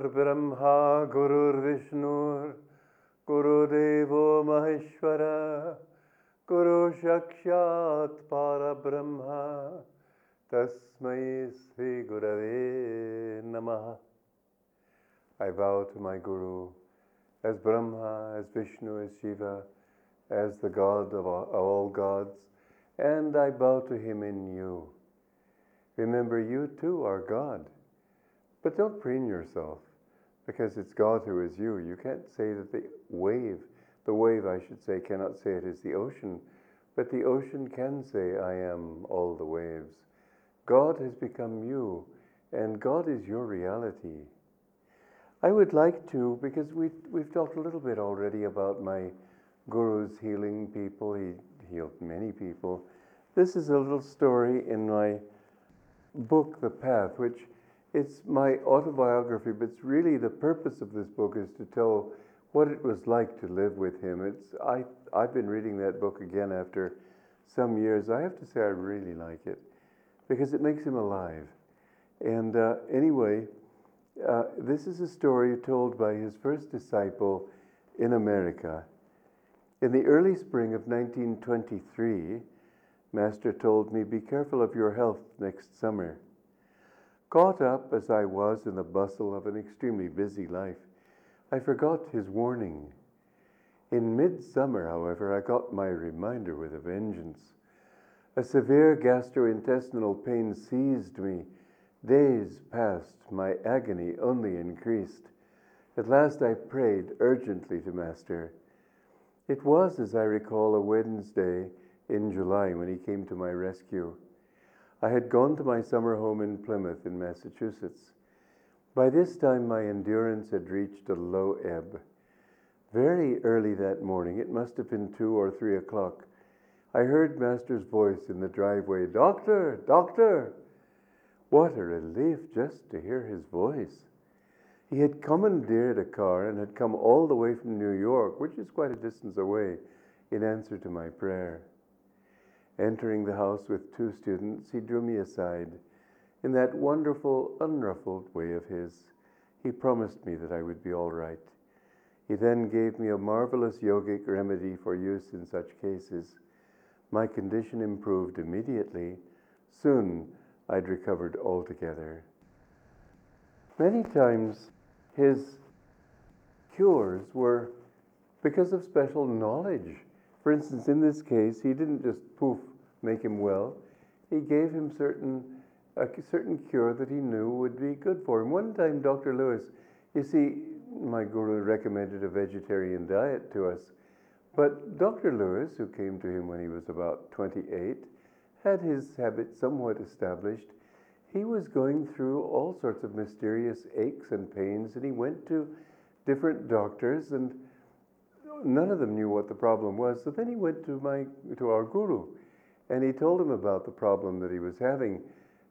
गुरुर्ब्रह्मा गुरुर्विष्णुर् गुरुदेवो महेश्वरा गुरु साक्षात् परब्रह्म तस्मै श्रीगुरवे नमः I vow to my Guru as Brahma, as Vishnu, as Shiva, as the God of all, all gods, and I bow to him in you. Remember, you too are God. But don't preen yourself because it's God who is you. You can't say that the wave, the wave, I should say, cannot say it is the ocean, but the ocean can say, I am all the waves. God has become you, and God is your reality. I would like to, because we, we've talked a little bit already about my guru's healing people. He healed many people. This is a little story in my book, The Path, which it's my autobiography, but it's really the purpose of this book is to tell what it was like to live with him. It's I I've been reading that book again after some years. I have to say I really like it because it makes him alive. And uh, anyway, uh, this is a story told by his first disciple in America. In the early spring of 1923, Master told me, Be careful of your health next summer. Caught up as I was in the bustle of an extremely busy life, I forgot his warning. In midsummer, however, I got my reminder with a vengeance. A severe gastrointestinal pain seized me Days passed, my agony only increased. At last I prayed urgently to Master. It was, as I recall, a Wednesday in July when he came to my rescue. I had gone to my summer home in Plymouth, in Massachusetts. By this time, my endurance had reached a low ebb. Very early that morning, it must have been two or three o'clock, I heard Master's voice in the driveway Doctor, doctor! What a relief just to hear his voice. He had commandeered a car and had come all the way from New York, which is quite a distance away, in answer to my prayer. Entering the house with two students, he drew me aside. In that wonderful, unruffled way of his, he promised me that I would be all right. He then gave me a marvelous yogic remedy for use in such cases. My condition improved immediately. Soon, I'd recovered altogether. Many times his cures were because of special knowledge. For instance, in this case, he didn't just poof make him well. He gave him certain a certain cure that he knew would be good for him. One time, Dr. Lewis, you see, my guru recommended a vegetarian diet to us, but Dr. Lewis, who came to him when he was about 28, had his habit somewhat established. He was going through all sorts of mysterious aches and pains, and he went to different doctors, and none of them knew what the problem was. So then he went to my to our guru, and he told him about the problem that he was having.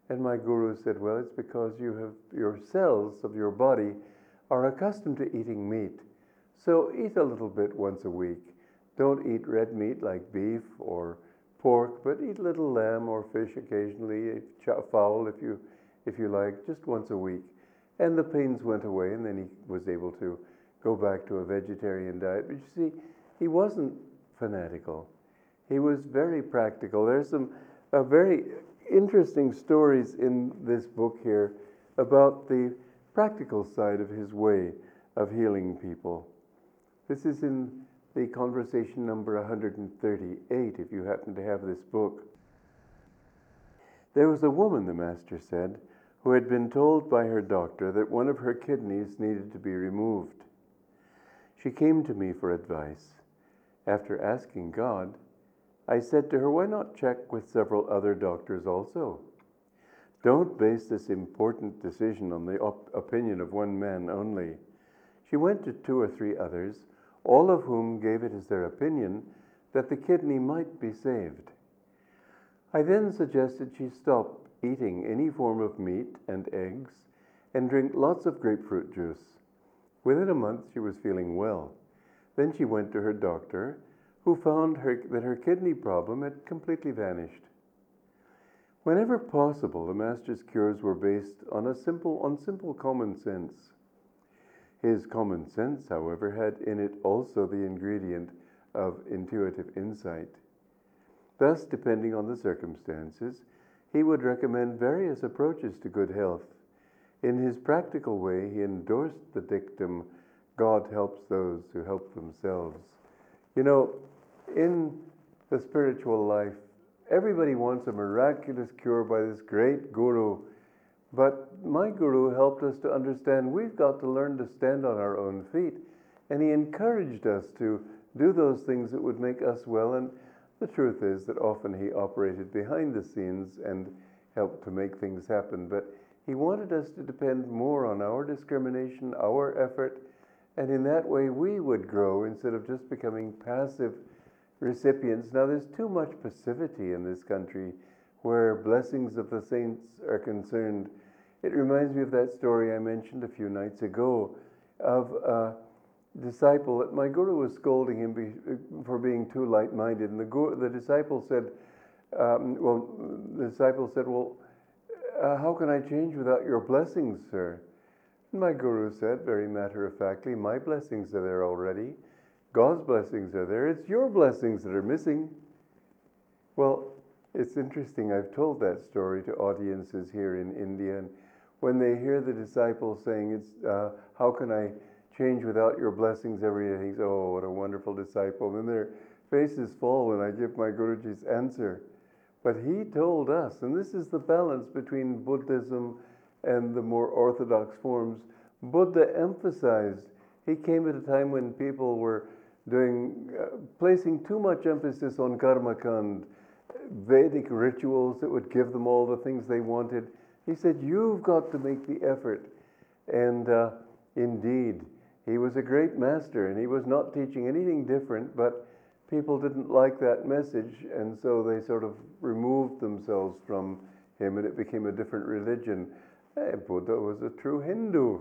And my guru said, "Well, it's because you have your cells of your body are accustomed to eating meat. So eat a little bit once a week. Don't eat red meat like beef or pork, but eat little lamb or fish occasionally, fowl if you, if you like, just once a week. And the pains went away, and then he was able to go back to a vegetarian diet. But you see, he wasn't fanatical. He was very practical. There's some uh, very interesting stories in this book here about the practical side of his way of healing people. This is in the conversation number 138, if you happen to have this book. There was a woman, the master said, who had been told by her doctor that one of her kidneys needed to be removed. She came to me for advice. After asking God, I said to her, Why not check with several other doctors also? Don't base this important decision on the op- opinion of one man only. She went to two or three others all of whom gave it as their opinion that the kidney might be saved. I then suggested she stop eating any form of meat and eggs and drink lots of grapefruit juice. Within a month, she was feeling well. Then she went to her doctor, who found her, that her kidney problem had completely vanished. Whenever possible, the Master's cures were based on a simple, on simple common sense. His common sense, however, had in it also the ingredient of intuitive insight. Thus, depending on the circumstances, he would recommend various approaches to good health. In his practical way, he endorsed the dictum God helps those who help themselves. You know, in the spiritual life, everybody wants a miraculous cure by this great guru. But my guru helped us to understand we've got to learn to stand on our own feet. And he encouraged us to do those things that would make us well. And the truth is that often he operated behind the scenes and helped to make things happen. But he wanted us to depend more on our discrimination, our effort, and in that way we would grow instead of just becoming passive recipients. Now, there's too much passivity in this country where blessings of the saints are concerned. It reminds me of that story I mentioned a few nights ago of a disciple that my guru was scolding him for being too light minded. And the, guru, the disciple said, um, Well, the disciple said, Well, uh, how can I change without your blessings, sir? And my guru said, very matter of factly, My blessings are there already. God's blessings are there. It's your blessings that are missing. Well, it's interesting. I've told that story to audiences here in India, and when they hear the disciples saying, "It's uh, how can I change without your blessings?" Everybody thinks, "Oh, what a wonderful disciple!" And their faces fall when I give my Guruji's answer. But he told us, and this is the balance between Buddhism and the more orthodox forms. Buddha emphasized. He came at a time when people were doing, uh, placing too much emphasis on karma kand, Vedic rituals that would give them all the things they wanted. He said, You've got to make the effort. And uh, indeed, he was a great master and he was not teaching anything different, but people didn't like that message, and so they sort of removed themselves from him and it became a different religion. Hey, Buddha was a true Hindu,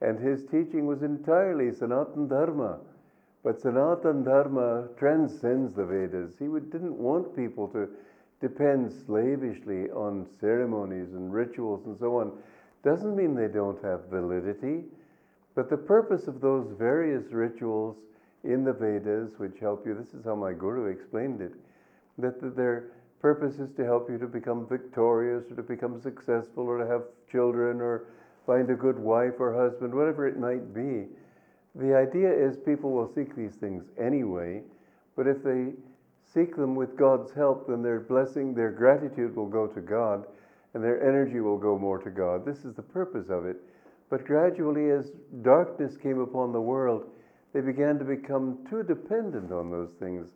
and his teaching was entirely Sanatana Dharma. But Sanatana Dharma transcends the Vedas. He would, didn't want people to depend slavishly on ceremonies and rituals and so on. Doesn't mean they don't have validity, but the purpose of those various rituals in the Vedas, which help you, this is how my guru explained it, that their purpose is to help you to become victorious or to become successful or to have children or find a good wife or husband, whatever it might be. The idea is people will seek these things anyway, but if they seek them with God's help, then their blessing, their gratitude will go to God, and their energy will go more to God. This is the purpose of it. But gradually, as darkness came upon the world, they began to become too dependent on those things.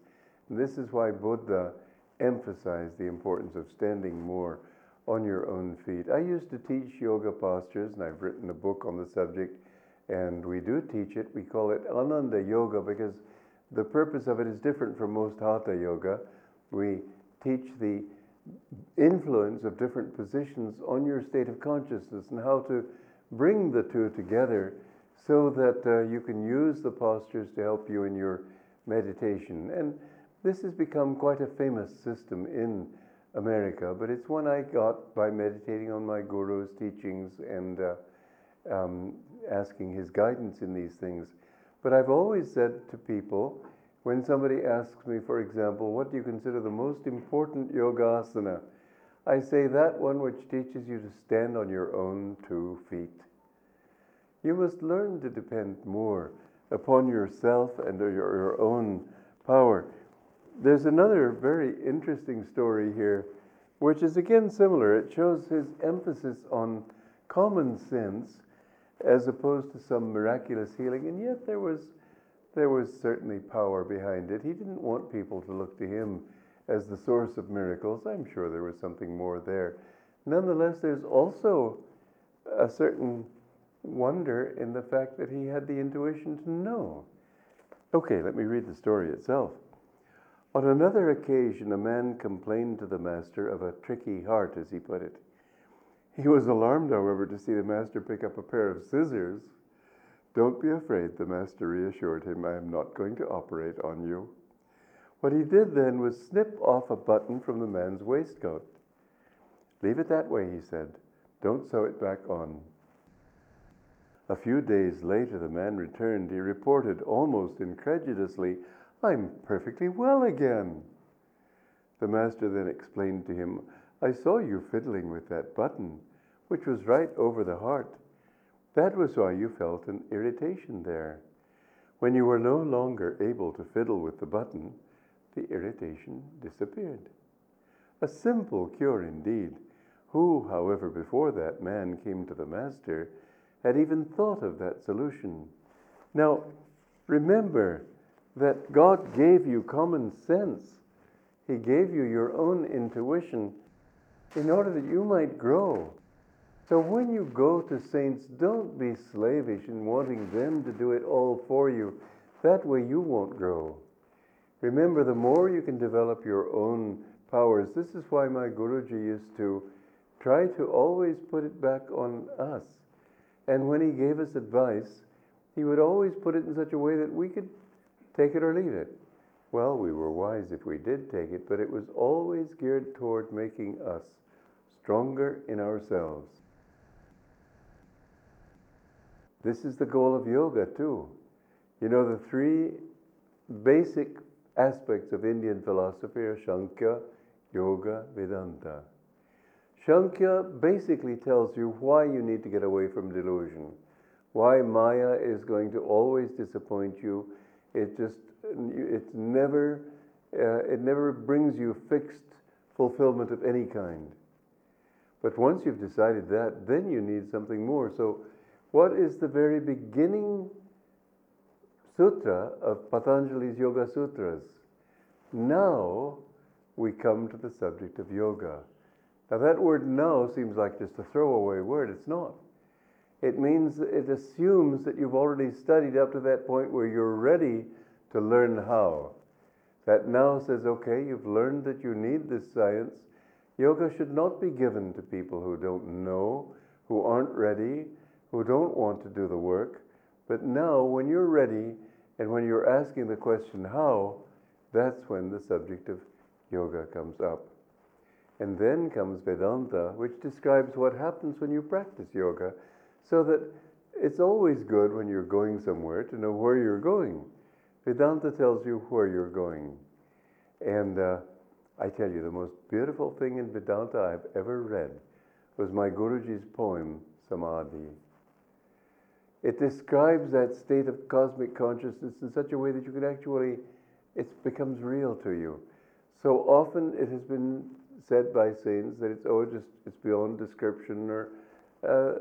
And this is why Buddha emphasized the importance of standing more on your own feet. I used to teach yoga postures, and I've written a book on the subject and we do teach it. We call it Ananda Yoga because the purpose of it is different from most Hatha Yoga. We teach the influence of different positions on your state of consciousness and how to bring the two together so that uh, you can use the postures to help you in your meditation. And this has become quite a famous system in America, but it's one I got by meditating on my guru's teachings and uh, um, asking his guidance in these things. But I've always said to people, when somebody asks me, for example, what do you consider the most important yoga asana? I say that one which teaches you to stand on your own two feet. You must learn to depend more upon yourself and your, your own power. There's another very interesting story here, which is again similar. It shows his emphasis on common sense as opposed to some miraculous healing. And yet there was, there was certainly power behind it. He didn't want people to look to him as the source of miracles. I'm sure there was something more there. Nonetheless, there's also a certain wonder in the fact that he had the intuition to know. Okay, let me read the story itself. On another occasion, a man complained to the master of a tricky heart, as he put it. He was alarmed, however, to see the master pick up a pair of scissors. Don't be afraid, the master reassured him. I am not going to operate on you. What he did then was snip off a button from the man's waistcoat. Leave it that way, he said. Don't sew it back on. A few days later, the man returned. He reported almost incredulously, I'm perfectly well again. The master then explained to him, I saw you fiddling with that button, which was right over the heart. That was why you felt an irritation there. When you were no longer able to fiddle with the button, the irritation disappeared. A simple cure indeed. Who, however, before that man came to the master, had even thought of that solution? Now, remember that God gave you common sense. He gave you your own intuition in order that you might grow. So when you go to saints, don't be slavish in wanting them to do it all for you. That way you won't grow. Remember, the more you can develop your own powers, this is why my Guruji used to try to always put it back on us. And when he gave us advice, he would always put it in such a way that we could take it or leave it. Well, we were wise if we did take it, but it was always geared toward making us stronger in ourselves. This is the goal of yoga, too. You know, the three basic aspects of Indian philosophy are Sankhya, Yoga, Vedanta. Sankhya basically tells you why you need to get away from delusion, why Maya is going to always disappoint you. It just, it's never, uh, it never brings you fixed fulfillment of any kind. But once you've decided that, then you need something more. So, what is the very beginning sutra of Patanjali's Yoga Sutras? Now we come to the subject of yoga. Now, that word now seems like just a throwaway word. It's not. It means, it assumes that you've already studied up to that point where you're ready to learn how. That now says, okay, you've learned that you need this science. Yoga should not be given to people who don't know, who aren't ready, who don't want to do the work. But now, when you're ready and when you're asking the question, how, that's when the subject of yoga comes up. And then comes Vedanta, which describes what happens when you practice yoga, so that it's always good when you're going somewhere to know where you're going. Vedanta tells you where you're going. And uh, I tell you, the most beautiful thing in Vedanta I've ever read was my Guruji's poem, Samadhi. It describes that state of cosmic consciousness in such a way that you can actually, it becomes real to you. So often it has been said by saints that it's oh just it's beyond description or uh,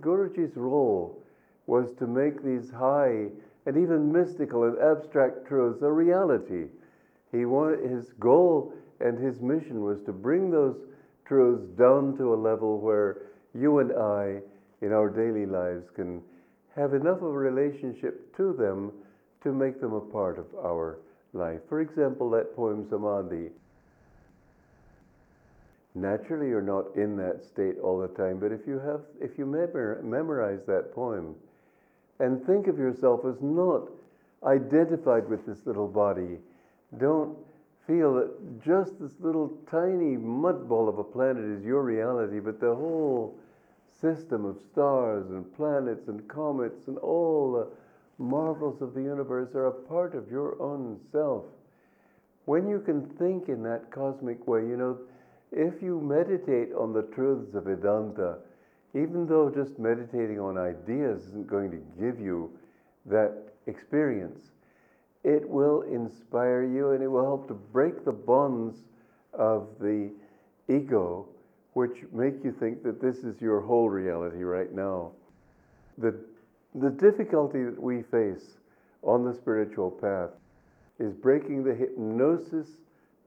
Guruji's role was to make these high and even mystical and abstract truths a reality. He wanted his goal and his mission was to bring those truths down to a level where you and I in our daily lives can have enough of a relationship to them to make them a part of our life. For example, that poem Samadhi. Naturally, you're not in that state all the time, but if you have, if you memorize that poem and think of yourself as not identified with this little body, don't feel that just this little tiny mud ball of a planet is your reality, but the whole system of stars and planets and comets and all the marvels of the universe are a part of your own self. When you can think in that cosmic way, you know, if you meditate on the truths of Vedanta, even though just meditating on ideas isn't going to give you that experience, it will inspire you and it will help to break the bonds of the ego, which make you think that this is your whole reality right now. The the difficulty that we face on the spiritual path is breaking the hypnosis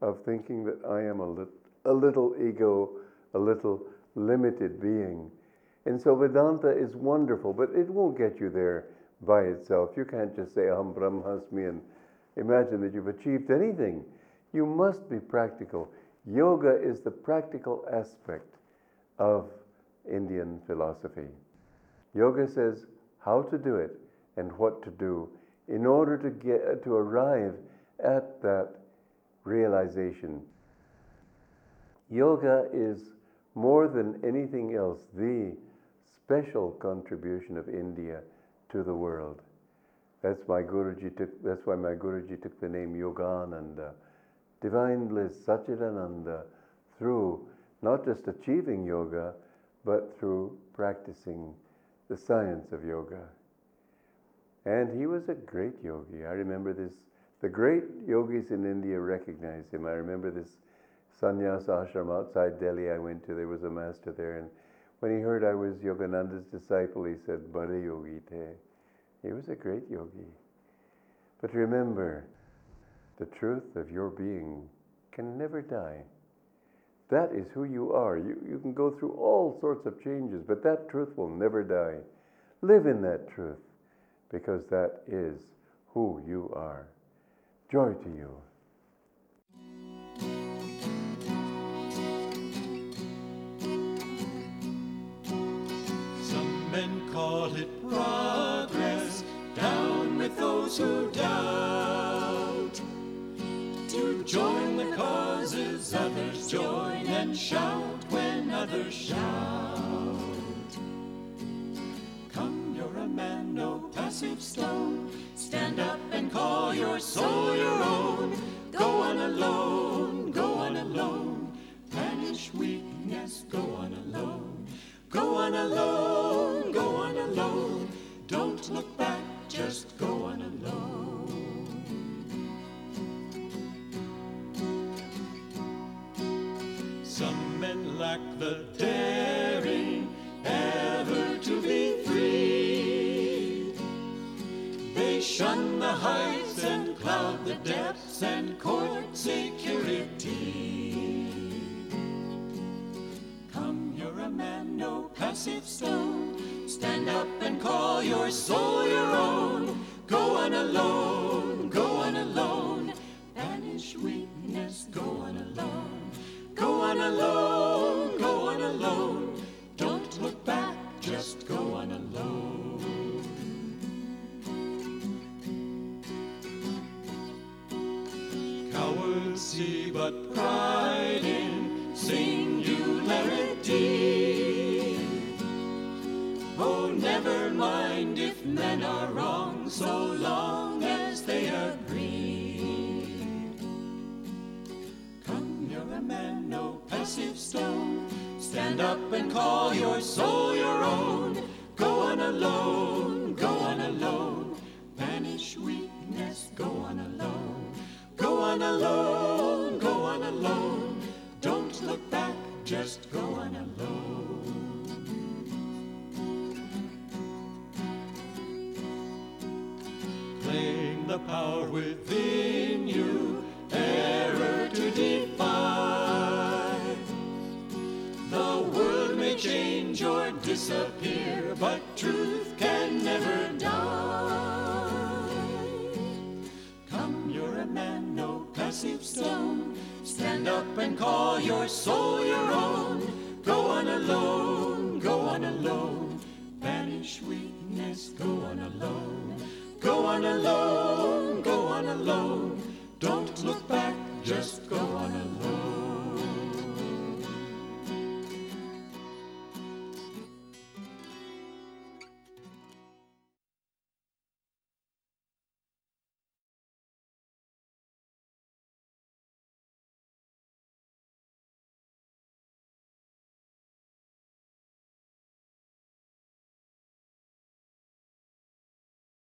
of thinking that I am a, a little ego, a little limited being. And so Vedanta is wonderful, but it won't get you there by itself. You can't just say Aham Brahmasmi and imagine that you've achieved anything. You must be practical. Yoga is the practical aspect of Indian philosophy. Yoga says, how to do it and what to do in order to get to arrive at that realization. Yoga is more than anything else the special contribution of India to the world. That's my Guruji took. That's why my Guruji took the name Yogananda, uh, divine bliss, Satchidananda, through not just achieving yoga, but through practicing the science of yoga. And he was a great yogi. I remember this. The great yogis in India recognized him. I remember this sannyas ashram outside Delhi I went to. There was a master there, and when he heard I was Yogananda's disciple, he said, Bade yogi te. He was a great yogi. But remember, the truth of your being can never die. That is who you are. You, you can go through all sorts of changes, but that truth will never die. Live in that truth because that is who you are. Joy to you. Those who doubt. To join the causes others join and shout when others shout. Come, you're a man, no passive stone. Stand up and call your soul your own. Go on alone, go on alone. Banish weakness, go on alone. Go on alone, go on alone. Don't look back, just go Some men lack the daring ever to be free. They shun the heights and cloud the depths and court security. Come, you're a man, no passive stone. Stand up and call your soul your own. Go on alone, go on alone. Banish weakness, go on alone. Go on alone, go on alone. Don't look back, just go on alone. Cowards see but pride in singularity. Oh, never mind call your soul your own. Go on alone, go on alone. Banish weakness, go on alone. Go on alone, go on alone. Don't look back, just go on alone. Claim the power within you, disappear, but truth can never die. Come, you're a man, no passive stone. Stand up and call your soul your own. Go on alone,